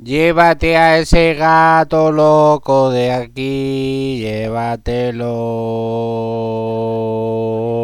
Llévate a ese gato loco de aquí, llévatelo.